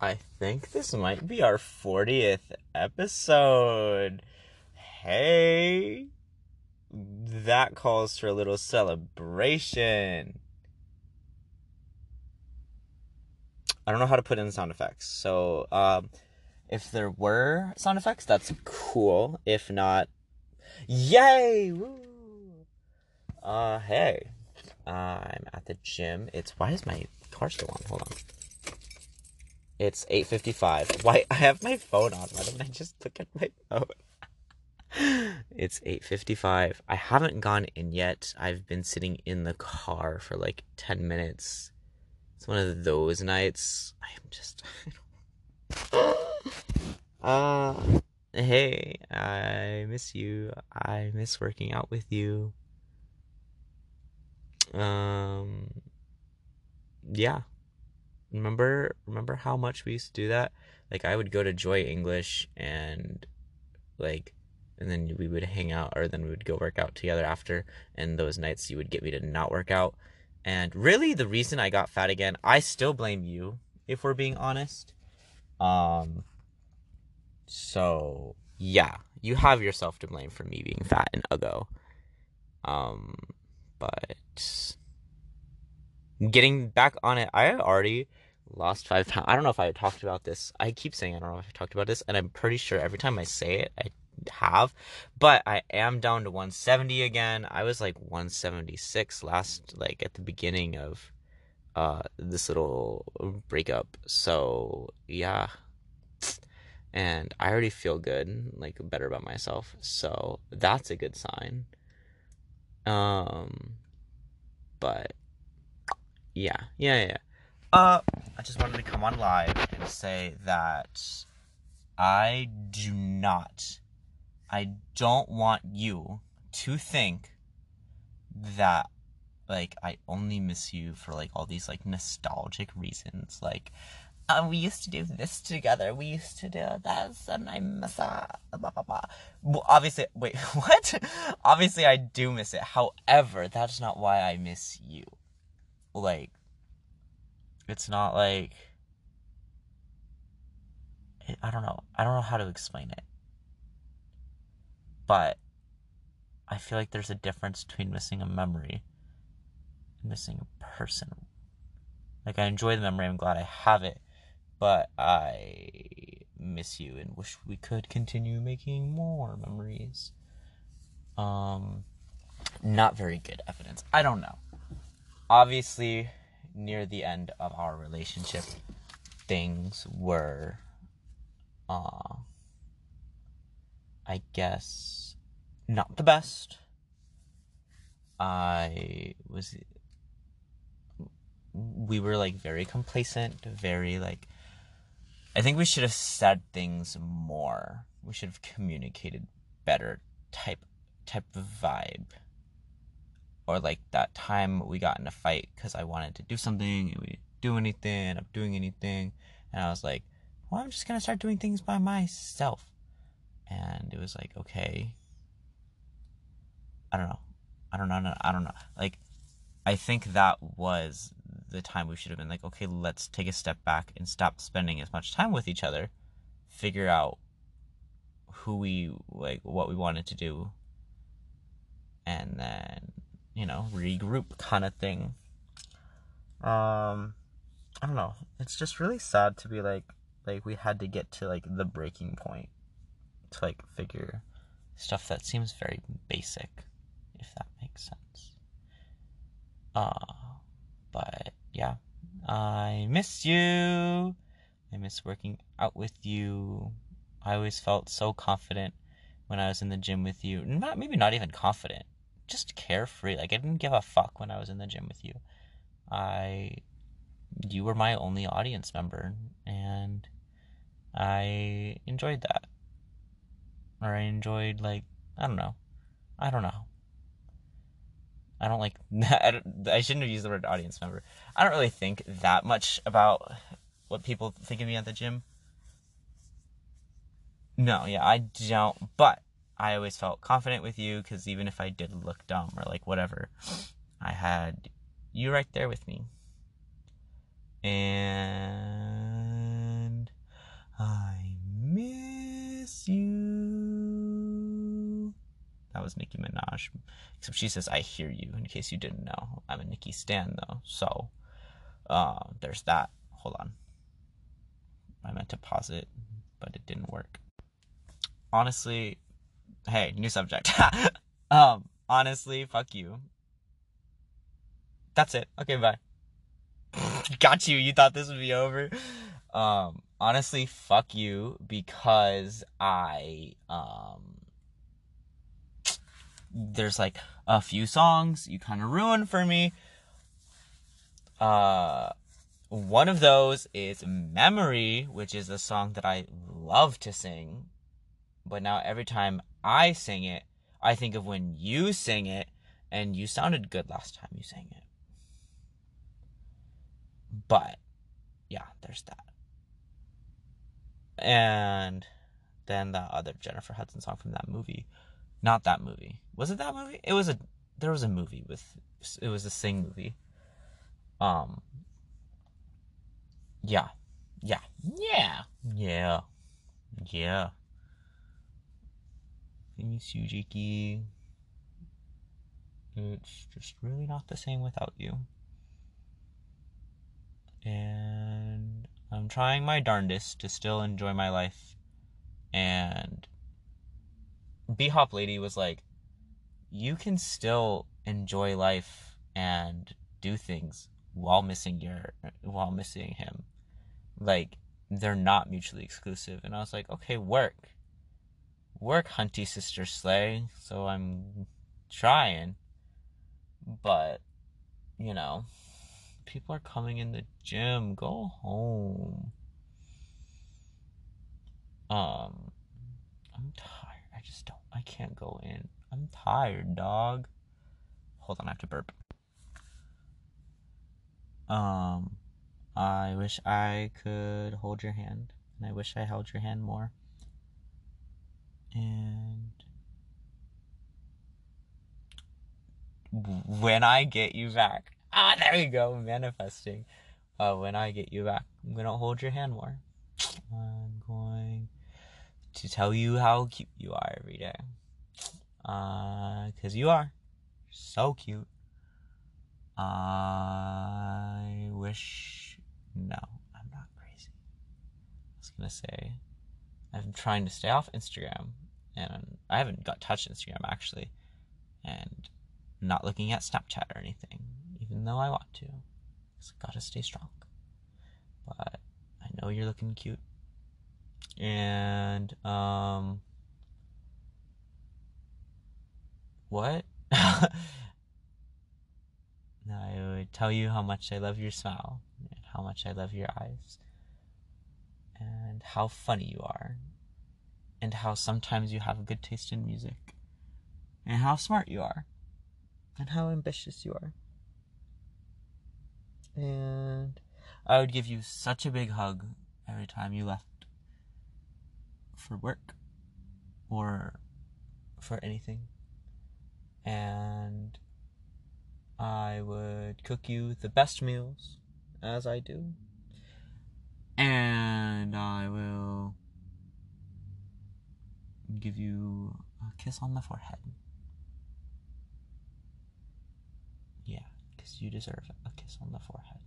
I think this might be our 40th episode. Hey, that calls for a little celebration. I don't know how to put in sound effects. So, um, if there were sound effects, that's cool. If not, yay! Woo! Uh, hey, I'm at the gym. It's why is my car still on? Hold on. It's 8:55. Why I have my phone on. Why didn't I just look at my phone? it's 8:55. I haven't gone in yet. I've been sitting in the car for like 10 minutes. It's one of those nights. I am just uh hey, I miss you. I miss working out with you. Um yeah remember remember how much we used to do that? Like i would go to joy english and like and then we would hang out or then we would go work out together after. And those nights you would get me to not work out. And really the reason i got fat again i still blame you if we're being honest. Um so yeah you have yourself to blame for me being fat and uggo. Um but getting back on it, I already lost five pounds. I don't know if I talked about this. I keep saying I don't know if I talked about this, and I'm pretty sure every time I say it, I have. But I am down to 170 again. I was like 176 last, like at the beginning of uh this little breakup. So yeah. And I already feel good, like better about myself. So that's a good sign. Um, but yeah, yeah, yeah. Uh, I just wanted to come on live and say that I do not, I don't want you to think that like I only miss you for like all these like nostalgic reasons. Like, uh, we used to do this together. We used to do this, and I miss that. Blah, blah, blah. Well, obviously, wait, what? obviously, I do miss it. However, that's not why I miss you like it's not like I don't know. I don't know how to explain it. But I feel like there's a difference between missing a memory and missing a person. Like I enjoy the memory, I'm glad I have it, but I miss you and wish we could continue making more memories. Um not very good evidence. I don't know obviously near the end of our relationship things were uh I guess not the best. I was we were like very complacent, very like I think we should have said things more. We should have communicated better type type of vibe or like that time we got in a fight because I wanted to do something and we didn't do anything, I'm doing anything, and I was like, well, I'm just gonna start doing things by myself, and it was like, okay, I don't know, I don't know, I don't know, like, I think that was the time we should have been like, okay, let's take a step back and stop spending as much time with each other, figure out who we like, what we wanted to do, and then you know, regroup kind of thing. Um, I don't know. It's just really sad to be like, like we had to get to like the breaking point to like figure stuff that seems very basic, if that makes sense. Uh, but yeah, I miss you. I miss working out with you. I always felt so confident when I was in the gym with you. Not maybe not even confident, just carefree. Like I didn't give a fuck when I was in the gym with you. I you were my only audience member and I enjoyed that. Or I enjoyed like I don't know. I don't know. I don't like I, don't, I shouldn't have used the word audience member. I don't really think that much about what people think of me at the gym. No, yeah, I don't. But I always felt confident with you because even if I did look dumb or like whatever, I had you right there with me. And I miss you. That was Nicki Minaj. Except she says, I hear you, in case you didn't know. I'm a Nicki Stan, though. So uh, there's that. Hold on. I meant to pause it, but it didn't work. Honestly, hey, new subject. um, honestly, fuck you. That's it. Okay, bye. Got you. You thought this would be over. Um, honestly, fuck you because I um there's like a few songs you kind of ruined for me. Uh one of those is Memory, which is a song that I love to sing. But now every time I sing it, I think of when you sing it and you sounded good last time you sang it. But yeah, there's that. And then the other Jennifer Hudson song from that movie. Not that movie. Was it that movie? It was a there was a movie with it was a sing movie. Um Yeah. Yeah. Yeah. Yeah. Yeah. Miss you, Jakey. It's just really not the same without you. And I'm trying my darndest to still enjoy my life. And B Hop Lady was like, you can still enjoy life and do things while missing your while missing him. Like they're not mutually exclusive. And I was like, okay, work. Work, Hunty Sister Slay. So I'm trying. But, you know, people are coming in the gym. Go home. Um, I'm tired. I just don't. I can't go in. I'm tired, dog. Hold on, I have to burp. Um, I wish I could hold your hand, and I wish I held your hand more. And when I get you back, ah, there we go, manifesting. Uh, when I get you back, I'm gonna hold your hand more. I'm going to tell you how cute you are every day. Uh, cause you are so cute. I wish. No, I'm not crazy. I was gonna say, I'm trying to stay off Instagram, and I haven't got touched Instagram actually, and not looking at Snapchat or anything, even though I want to. Cause I gotta stay strong. But I know you're looking cute, and um, what? I would tell you how much I love your smile, and how much I love your eyes, and how funny you are, and how sometimes you have a good taste in music, and how smart you are, and how ambitious you are. And I would give you such a big hug every time you left for work or for anything. And I would cook you the best meals, as I do. And I will give you a kiss on the forehead. Yeah, because you deserve a kiss on the forehead.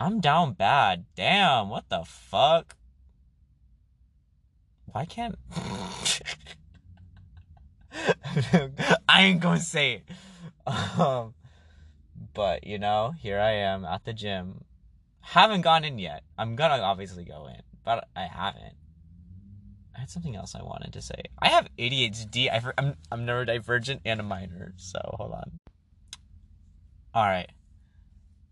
I'm down bad. Damn, what the fuck? Why can't. I ain't gonna say it. Um, but you know, here I am at the gym. Haven't gone in yet. I'm gonna obviously go in, but I haven't. I had something else I wanted to say. I have ADHD. I'm I'm neurodivergent and a minor. So hold on. All right.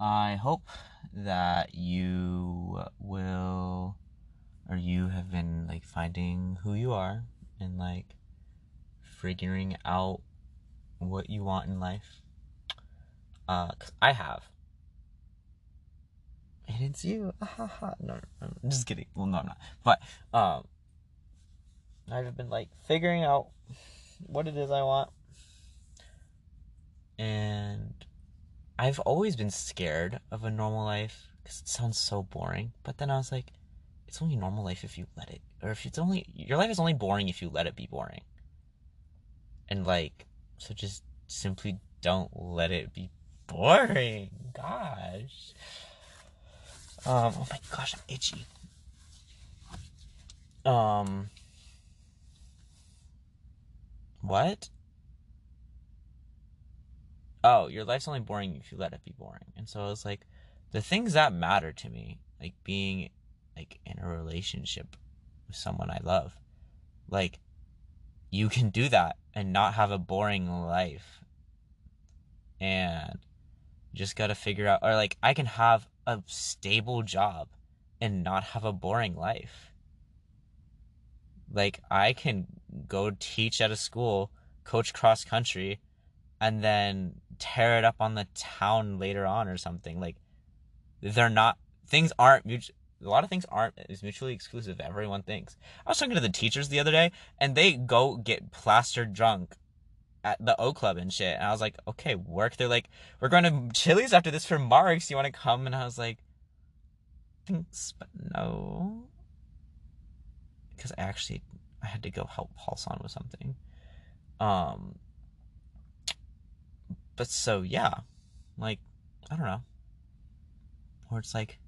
I hope that you will, or you have been like finding who you are and like figuring out what you want in life. Uh, cause I have. And it's you. no, I'm just kidding. Well, no, I'm not. But, um, I've been like figuring out what it is I want. And I've always been scared of a normal life because it sounds so boring. But then I was like, it's only normal life if you let it, or if it's only your life is only boring if you let it be boring. And like, so just simply don't let it be boring. Gosh. Um. Oh my gosh, I'm itchy. Um. What? Oh, your life's only boring if you let it be boring. And so I was like the things that matter to me, like being like in a relationship with someone I love. Like you can do that and not have a boring life. And just got to figure out or like I can have a stable job and not have a boring life. Like I can go teach at a school, coach cross country, and then tear it up on the town later on or something. Like they're not things aren't mutual. A lot of things aren't is mutually exclusive. Everyone thinks. I was talking to the teachers the other day, and they go get plastered drunk at the O Club and shit. And I was like, okay, work. They're like, we're going to Chili's after this for Marks. You want to come? And I was like, thanks, but no. Because I actually I had to go help Paul Son with something. Um. But so yeah, like I don't know. Or it's like,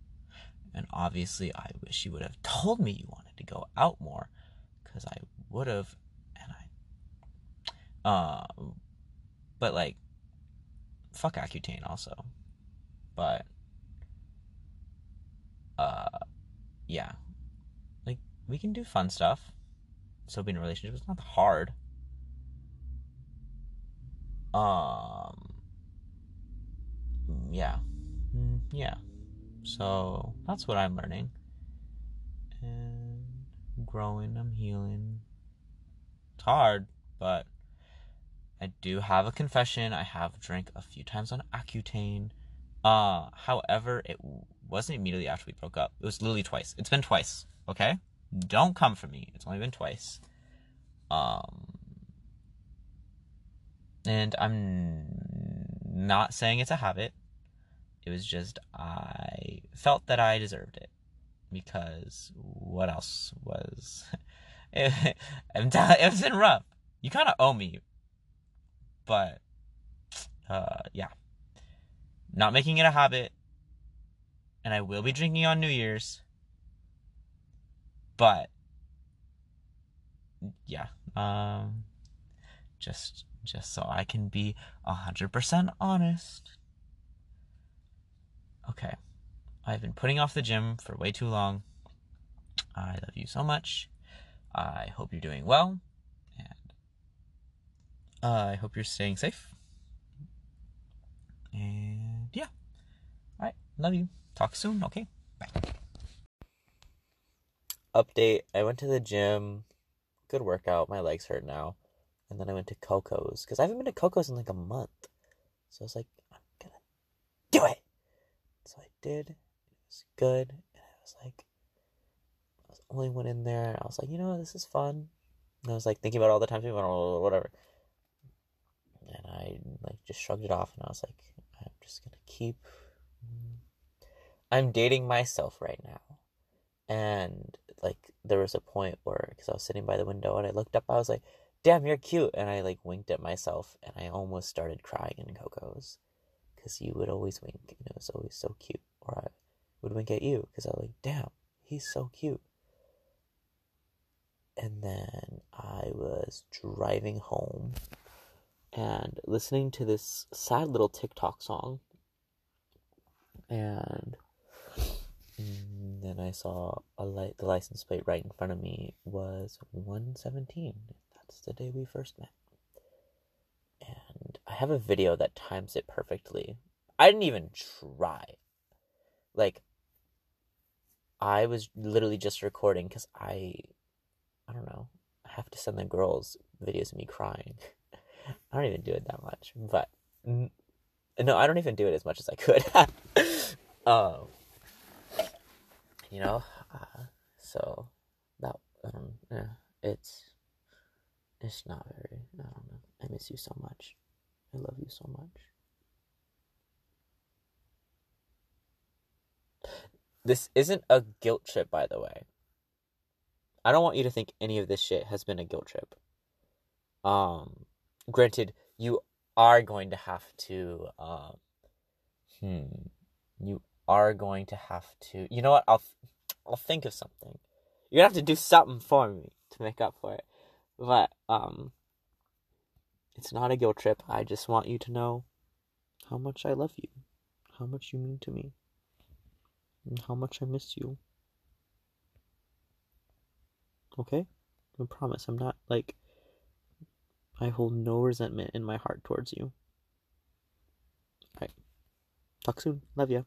and obviously I wish you would have told me you wanted to go out more, because I would have. Um. But like, fuck Accutane also. But. Uh, yeah. Like we can do fun stuff so being in a relationship is not hard. Um, yeah, mm, yeah. So that's what I'm learning, and growing. I'm healing. It's hard, but I do have a confession. I have drank a few times on Accutane. Uh, however, it wasn't immediately after we broke up. It was literally twice. It's been twice. Okay. Don't come for me. It's only been twice. Um, and I'm not saying it's a habit. It was just I felt that I deserved it because what else was it, it was been rough. You kind of owe me, but uh, yeah, not making it a habit, and I will be drinking on New Year's but yeah, um, just just so I can be hundred percent honest. Okay, I've been putting off the gym for way too long. I love you so much. I hope you're doing well, uh, I hope you're staying safe. And yeah, all right, love you. Talk soon. Okay, bye update I went to the gym, good workout. My legs hurt now. And then I went to Coco's because I haven't been to Coco's in like a month. So I was like, I'm gonna do it. So I did. It was good. And I was like, I was only one in there. I was like, you know, this is fun. And I was like thinking about all the times we went, whatever. And I like just shrugged it off. And I was like, I'm just gonna keep. I'm dating myself right now. And like there was a point where because I was sitting by the window and I looked up, I was like, "Damn, you're cute," and I like winked at myself, and I almost started crying in Coco's because you would always wink, and it was always so cute. Or I would wink at you because I was like, "Damn, he's so cute." And then I was driving home and listening to this sad little TikTok song, and then I saw a light, the license plate right in front of me was 117. That's the day we first met. And I have a video that times it perfectly. I didn't even try. Like, I was literally just recording because I, I don't know, I have to send the girls videos of me crying. I don't even do it that much, but no, I don't even do it as much as I could. um, you know. Uh, so that um, yeah, it's it's not very. I don't know. I miss you so much. I love you so much. This isn't a guilt trip, by the way. I don't want you to think any of this shit has been a guilt trip. Um, granted, you are going to have to, um, hmm, you are going to have to. You know what? I'll, I'll think of something. You're gonna have to do something for me to make up for it. But um, it's not a guilt trip. I just want you to know how much I love you, how much you mean to me, and how much I miss you. Okay? I promise I'm not like I hold no resentment in my heart towards you. Alright. Talk soon. Love ya.